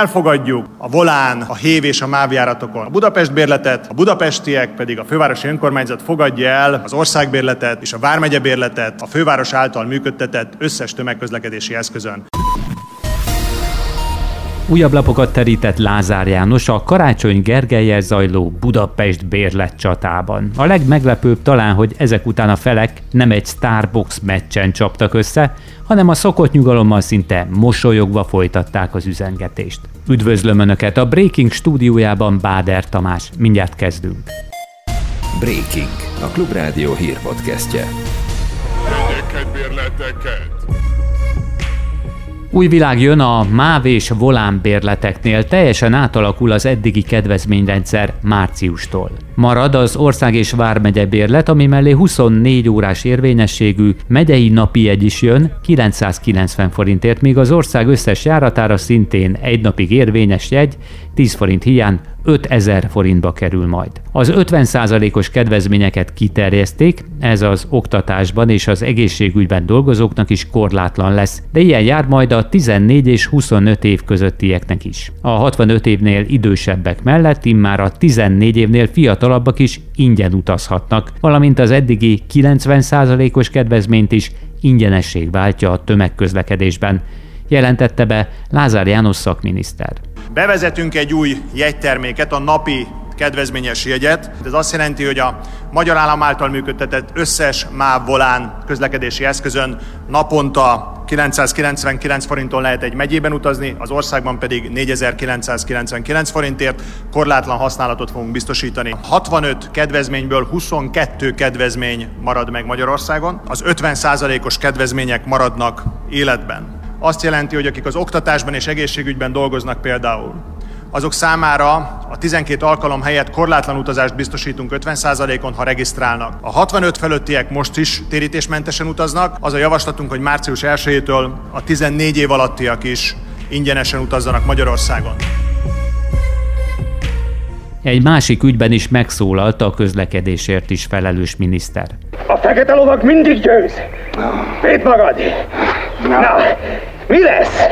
elfogadjuk a Volán, a Hév és a MÁV járatokon a Budapest bérletet, a budapestiek pedig a fővárosi önkormányzat fogadja el az országbérletet és a vármegye bérletet a főváros által működtetett összes tömegközlekedési eszközön. Újabb lapokat terített Lázár János a Karácsony Gergelyel zajló Budapest bérlet csatában. A legmeglepőbb talán, hogy ezek után a felek nem egy Starbucks meccsen csaptak össze, hanem a szokott nyugalommal szinte mosolyogva folytatták az üzengetést. Üdvözlöm Önöket a Breaking stúdiójában Báder Tamás. Mindjárt kezdünk. Breaking, a Klubrádió hírpodcastje. bérleteket! Új világ jön a MÁV és volán bérleteknél, teljesen átalakul az eddigi kedvezményrendszer márciustól. Marad az ország és vármegye bérlet, ami mellé 24 órás érvényességű megyei napi jegy is jön 990 forintért, míg az ország összes járatára szintén egy napig érvényes jegy 10 forint hiány 5000 forintba kerül majd. Az 50%-os kedvezményeket kiterjeszték, ez az oktatásban és az egészségügyben dolgozóknak is korlátlan lesz, de ilyen jár majd a 14 és 25 év közöttieknek is. A 65 évnél idősebbek mellett immár a 14 évnél fiatalabbak is ingyen utazhatnak, valamint az eddigi 90%-os kedvezményt is ingyenesség váltja a tömegközlekedésben, jelentette be Lázár János szakminiszter. Bevezetünk egy új jegyterméket, a napi kedvezményes jegyet. Ez azt jelenti, hogy a magyar állam által működtetett összes MÁV volán közlekedési eszközön naponta 999 forinton lehet egy megyében utazni, az országban pedig 4999 forintért korlátlan használatot fogunk biztosítani. 65 kedvezményből 22 kedvezmény marad meg Magyarországon, az 50%-os kedvezmények maradnak életben azt jelenti, hogy akik az oktatásban és egészségügyben dolgoznak például, azok számára a 12 alkalom helyett korlátlan utazást biztosítunk 50%-on, ha regisztrálnak. A 65 fölöttiek most is térítésmentesen utaznak. Az a javaslatunk, hogy március 1-től a 14 év alattiak is ingyenesen utazzanak Magyarországon. Egy másik ügyben is megszólalt a közlekedésért is felelős miniszter. A fekete lovak mindig győz. Védd magad! Na, mi lesz?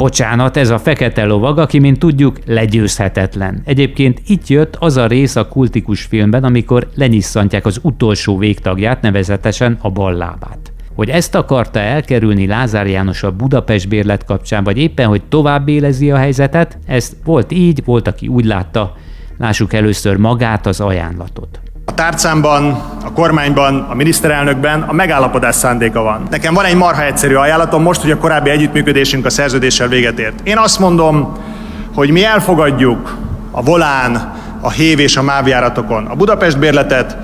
Bocsánat, ez a fekete lovag, aki, mint tudjuk, legyőzhetetlen. Egyébként itt jött az a rész a kultikus filmben, amikor lenyisszantják az utolsó végtagját, nevezetesen a bal lábát. Hogy ezt akarta elkerülni Lázár János a Budapest bérlet kapcsán, vagy éppen, hogy tovább élezi a helyzetet, ez volt így, volt, aki úgy látta. Lássuk először magát az ajánlatot. A tárcámban, a kormányban, a miniszterelnökben a megállapodás szándéka van. Nekem van egy marha egyszerű ajánlatom most, hogy a korábbi együttműködésünk a szerződéssel véget ért. Én azt mondom, hogy mi elfogadjuk a Volán, a Hév és a MÁV járatokon a Budapest bérletet,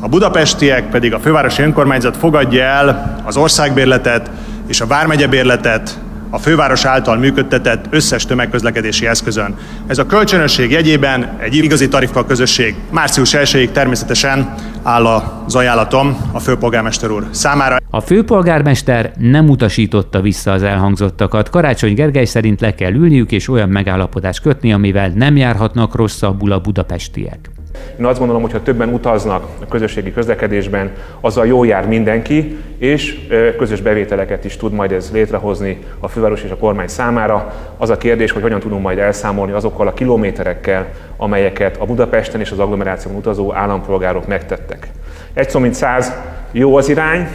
a budapestiek pedig a fővárosi önkormányzat fogadja el az országbérletet és a vármegye bérletet a főváros által működtetett összes tömegközlekedési eszközön. Ez a kölcsönösség jegyében egy igazi tarifa közösség. Március 1 természetesen áll az ajánlatom a főpolgármester úr számára. A főpolgármester nem utasította vissza az elhangzottakat. Karácsony Gergely szerint le kell ülniük és olyan megállapodást kötni, amivel nem járhatnak rosszabbul a budapestiek. Én azt gondolom, hogy ha többen utaznak a közösségi közlekedésben, azzal jó jár mindenki, és közös bevételeket is tud majd ez létrehozni a főváros és a kormány számára. Az a kérdés, hogy hogyan tudunk majd elszámolni azokkal a kilométerekkel, amelyeket a Budapesten és az agglomeráción utazó állampolgárok megtettek. Egy szó mint száz, jó az irány,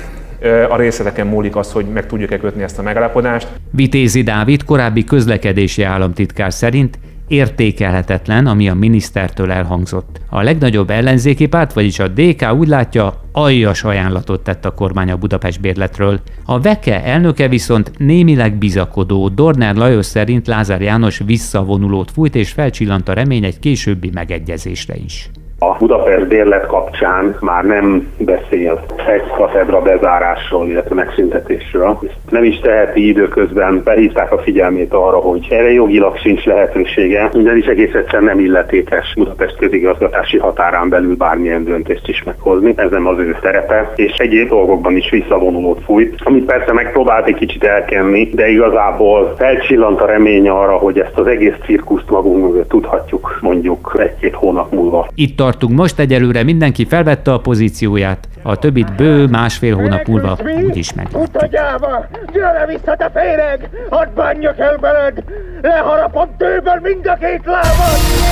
a részleteken múlik az, hogy meg tudjuk-e kötni ezt a megállapodást. Vitézi Dávid korábbi közlekedési államtitkár szerint értékelhetetlen, ami a minisztertől elhangzott. A legnagyobb ellenzéki párt, vagyis a DK úgy látja, aljas ajánlatot tett a kormány a Budapest bérletről. A Veke elnöke viszont némileg bizakodó. Dorner Lajos szerint Lázár János visszavonulót fújt és felcsillant a remény egy későbbi megegyezésre is. A Budapest bérlet kapcsán már nem beszél egy katedra bezárásról, illetve megszüntetésről. Nem is teheti időközben, behívták a figyelmét arra, hogy erre jogilag sincs lehetősége, ugyanis egész egyszerűen nem illetékes Budapest közigazgatási határán belül bármilyen döntést is meghozni. Ez nem az ő terepe, és egyéb dolgokban is visszavonulót fújt, amit persze megpróbált egy kicsit elkenni, de igazából felcsillant a remény arra, hogy ezt az egész cirkuszt magunk mögött tudhatjuk mondjuk egy-két hónap múlva. Itt tartunk most egyelőre, mindenki felvette a pozícióját, a többit bő másfél hónap múlva úgyis meg. Utagyába! Gyere vissza, te féreg! Hadd bánjak el veled! Leharapott tőből mind a két lábad!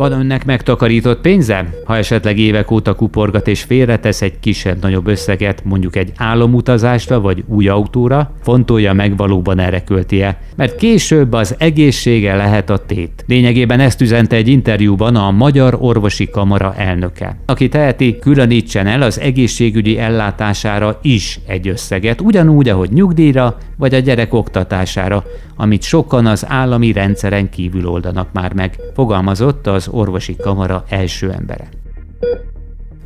Van önnek megtakarított pénze? Ha esetleg évek óta kuporgat és félretesz egy kisebb-nagyobb összeget, mondjuk egy álomutazásra vagy új autóra, fontolja meg valóban erre költie, mert később az egészsége lehet a tét. Lényegében ezt üzente egy interjúban a Magyar Orvosi Kamara elnöke. Aki teheti, különítsen el az egészségügyi ellátására is egy összeget, ugyanúgy, ahogy nyugdíjra vagy a gyerek oktatására, amit sokan az állami rendszeren kívül oldanak már meg, fogalmazott az orvosi kamara első embere.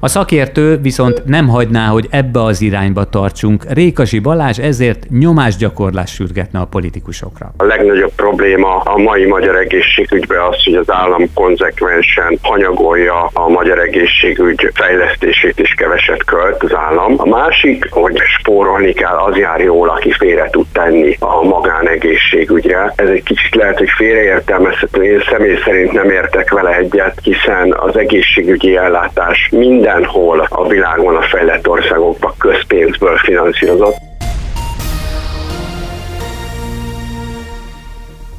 A szakértő viszont nem hagyná, hogy ebbe az irányba tartsunk. Rékasi Balázs ezért nyomásgyakorlás sürgetne a politikusokra. A legnagyobb probléma a mai magyar egészségügyben az, hogy az állam konzekvensen hanyagolja a magyar egészségügy fejlesztését és keveset költ az állam. A másik, hogy spórolni kell, az jár jól, aki félre tud tenni a magánegészségügyre. Ez egy kicsit lehet, hogy félreértelmezhető. Én személy szerint nem értek vele egyet, hiszen az egészségügyi ellátás minden mindenhol a világon a fejlett országokban közpénzből finanszírozott.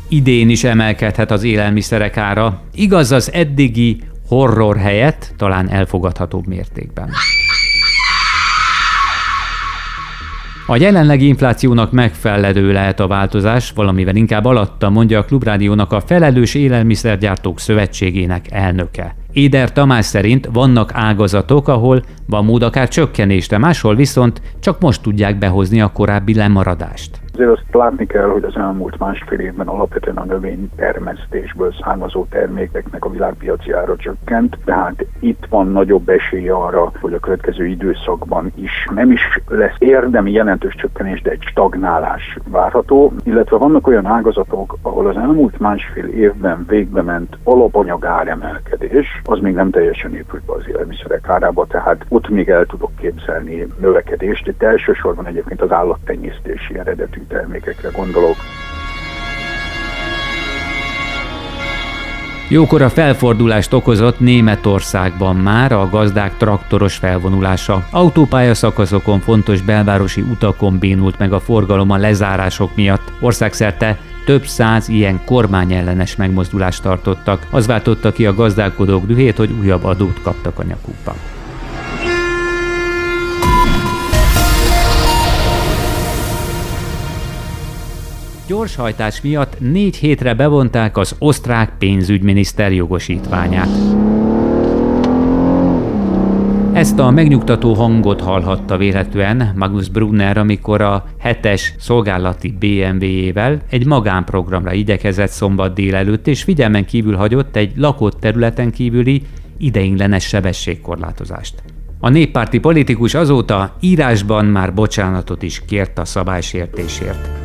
Idén is emelkedhet az élelmiszerek ára, igaz az eddigi horror helyett talán elfogadhatóbb mértékben. A jelenlegi inflációnak megfelelő lehet a változás, valamivel inkább alatta, mondja a Klubrádiónak a Felelős Élelmiszergyártók Szövetségének elnöke. Éder Tamás szerint vannak ágazatok, ahol van mód akár csökkenésre, máshol viszont csak most tudják behozni a korábbi lemaradást. Azért azt látni kell, hogy az elmúlt másfél évben alapvetően a növénytermesztésből származó termékeknek a világpiaci ára csökkent, tehát itt van nagyobb esély arra, hogy a következő időszakban is nem is lesz érdemi jelentős csökkenés, de egy stagnálás várható, illetve vannak olyan ágazatok, ahol az elmúlt másfél évben végbe ment alapanyag áremelkedés, az még nem teljesen épült be az élelmiszerek árába, tehát ott még el tudok képzelni növekedést. Itt elsősorban egyébként az állattenyésztési eredetű termékekre gondolok. Jókora felfordulást okozott Németországban már a gazdák traktoros felvonulása. Autópálya szakaszokon fontos belvárosi utakon bénult meg a forgalom a lezárások miatt. Országszerte több száz ilyen kormányellenes megmozdulást tartottak. Az váltotta ki a gazdálkodók dühét, hogy újabb adót kaptak a nyakukba. Gyorshajtás miatt négy hétre bevonták az osztrák pénzügyminiszter jogosítványát. Ezt a megnyugtató hangot hallhatta véletlenül Magnus Brunner, amikor a hetes szolgálati BMW-jével egy magánprogramra igyekezett szombat délelőtt, és figyelmen kívül hagyott egy lakott területen kívüli ideinglenes sebességkorlátozást. A néppárti politikus azóta írásban már bocsánatot is kért a szabálysértésért.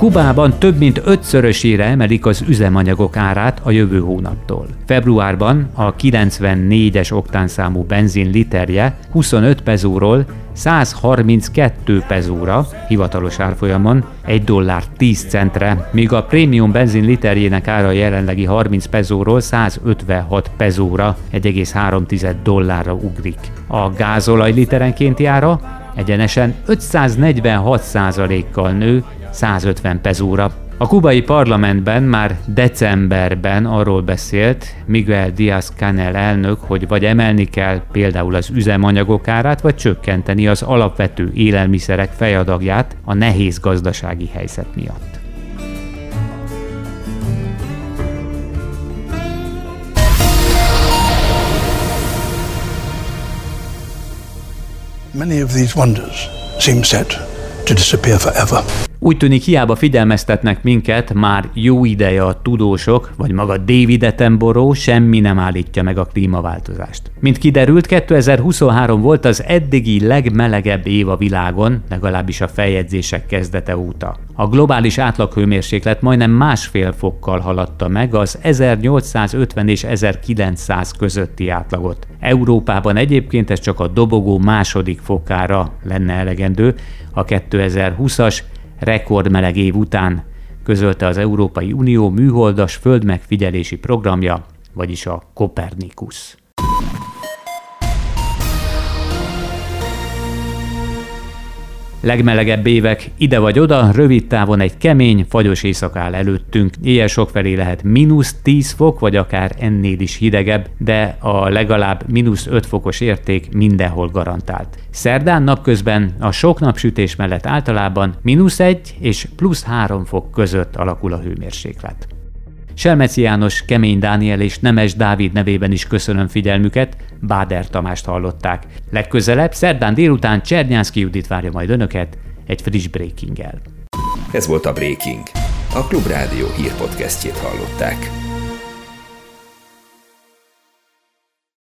Kubában több mint ötszörösére emelik az üzemanyagok árát a jövő hónaptól. Februárban a 94-es oktánszámú benzin literje 25 pezóról 132 pezóra, hivatalos árfolyamon 1 dollár 10 centre, míg a prémium benzin literjének ára jelenlegi 30 pezóról 156 pezóra, 1,3 dollárra ugrik. A gázolaj literenkénti ára egyenesen 546 kal nő 150 pezóra. A kubai parlamentben már decemberben arról beszélt Miguel Díaz-Canel elnök, hogy vagy emelni kell például az üzemanyagok árát, vagy csökkenteni az alapvető élelmiszerek fejadagját a nehéz gazdasági helyzet miatt. Many of these wonders seem set to disappear forever. Úgy tűnik hiába figyelmeztetnek minket, már jó ideje a tudósok, vagy maga David Attenborough semmi nem állítja meg a klímaváltozást. Mint kiderült, 2023 volt az eddigi legmelegebb év a világon, legalábbis a feljegyzések kezdete óta. A globális átlaghőmérséklet majdnem másfél fokkal haladta meg az 1850 és 1900 közötti átlagot. Európában egyébként ez csak a dobogó második fokára lenne elegendő, a 2020-as rekordmeleg év után közölte az Európai Unió műholdas földmegfigyelési programja, vagyis a Copernicus. Legmelegebb évek ide vagy oda, rövid távon egy kemény, fagyos éjszak áll előttünk. Éjjel sokfelé lehet mínusz 10 fok, vagy akár ennél is hidegebb, de a legalább mínusz 5 fokos érték mindenhol garantált. Szerdán napközben a sok napsütés mellett általában mínusz 1 és plusz 3 fok között alakul a hőmérséklet. Selmeci János, Kemény Dániel és Nemes Dávid nevében is köszönöm figyelmüket, Báder Tamást hallották. Legközelebb szerdán délután Csernyánszki Judit várja majd önöket egy friss breaking -el. Ez volt a Breaking. A Klubrádió hírpodcastjét hallották.